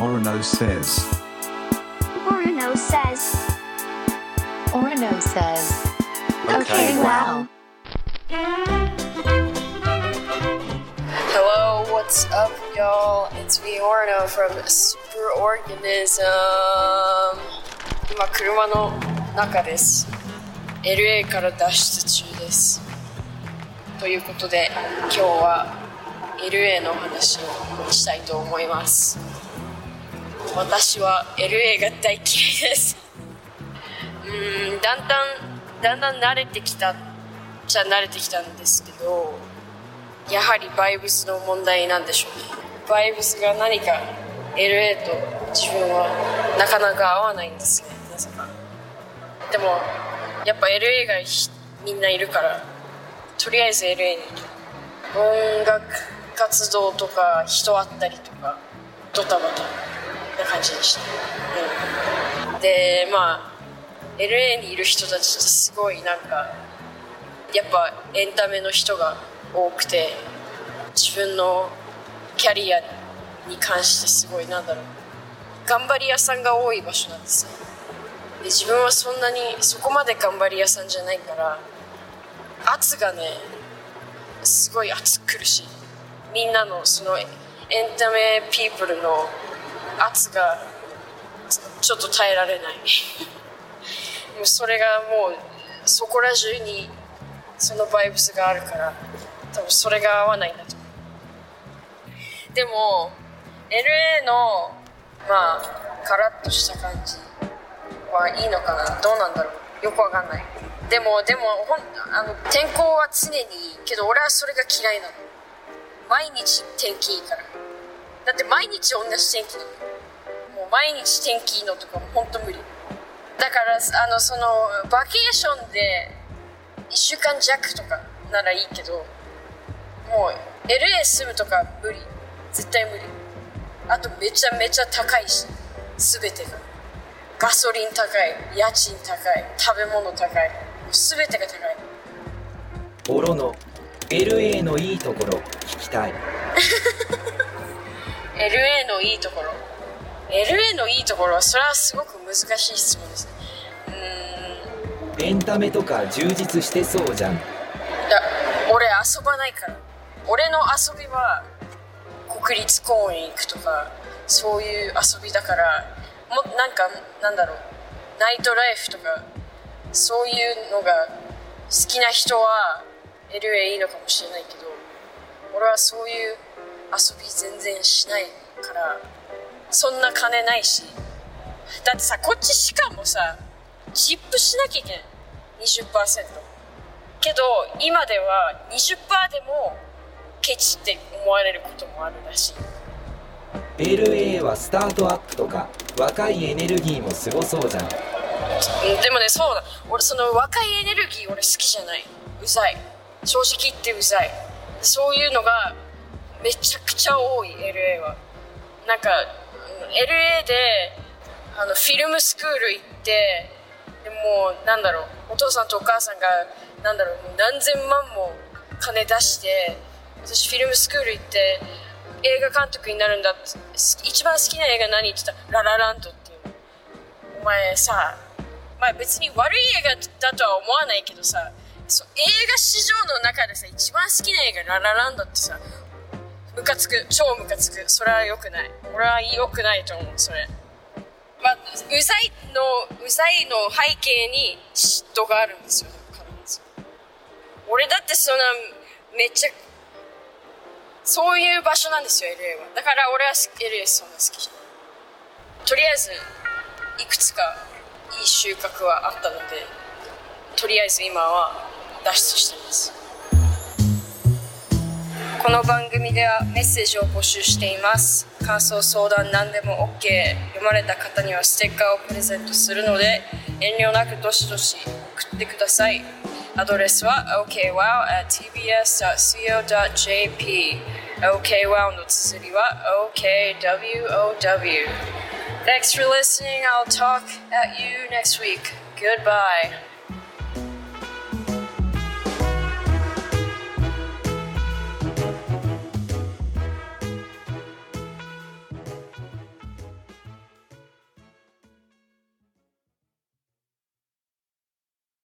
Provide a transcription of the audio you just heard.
Orono says. Orono says. Orono says. Okay, wow. Hello, what's up, y'all? It's me, Orno from Superorganism. 今、車の中です。LA から脱出中です。ということで、今日は LA のお話をしたいと思います。私は LA が大嫌いです。うん、だんだん、だんだん慣れてきたじゃ慣れてきたんですけど、やはりバイブスの問題なんでしょうね。バイブスが何か LA と自分はなかなか合わないんですねなぜかでもやっぱ LA がみんないるからとりあえず LA に音楽活動とか人会ったりとかドタバタ。感じでした、うん、でまあ LA にいる人たちってすごいなんかやっぱエンタメの人が多くて自分のキャリアに関してすごいなんだろう。頑張り屋さんが多い場所なんですよ。で自分はそんなにそこまで頑張り屋さんじゃないから圧がねすごい圧くるしみんなのそのエンタメピープルの圧がちょっと耐えられない。もうそれがもうそこら中にそのバイブスがあるから多分それが合わないんだと思う。でも LA のまあカラッとした感じはいいのかな？どうなんだろう？よくわかんない。でもでもほんあの天候は常にいいけど俺はそれが嫌いなの。毎日天気いいから。だって毎日同じ天気なの。もう毎日天気いいのとかも本当無理。だからあのそのバケーションで1週間弱とかならいいけどもう LA 住むとか無理。絶対無理。あとめちゃめちゃ高いし全てが。ガソリン高い家賃高い食べ物高いもう全てが高い。オロの LA のいいところ聞きたい。LA のいいところ LA のいいところはそれはすごく難しい質問ですうーん。エンタメとか充実してそうじゃん。いや俺遊ばないから。俺の遊びは国立公園行くとかそういう遊びだからもなんかなんだろう。ナイトライフとかそういうのが好きな人は LA いいのかもしれないけど俺はそういう遊び全然しないからそんな金ないし。だってさこっちしかもさチップしなきゃいけない。20%けど今では20%でもケチって思われることもあるらしい。LA はスタートアップとか若いエネルギーもすごそうじゃんうんでもねそうだ。俺その若いエネルギー俺好きじゃない。うざい。正直言ってうざい。そういうのがめちゃくちゃ多い LA は。なんかうん LA であのフィルムスクール行ってでもうなんだろうお父さんとお母さんがなんだろう何千万も金出して私フィルムスクール行って映画監督になるんだって一番好きな映画何って言ったらララランドっていうお前さ、まあ、別に悪い映画だとは思わないけどさそ映画史上の中でさ一番好きな映画ララランドってさムカつく。超ムカつく。それは良くない。俺は良くないと思うそれ。まあうざいのうざいの背景に嫉妬があるんですよ。必ず。俺だってそんなめっちゃそういう場所なんですよ LA は。だから俺は LA そんな好きじゃない。とりあえずいくつかいい収穫はあったのでとりあえず今は脱出してます。この番組ではメッセージを募集しています感想相談何でも OK 読まれた方にはステッカーをプレゼントするので遠慮なくどしどし送ってくださいアドレスは okwow.tbs.co.jp okwow の綴りは okwow Thanks for listening. I'll talk at you next week. Goodbye.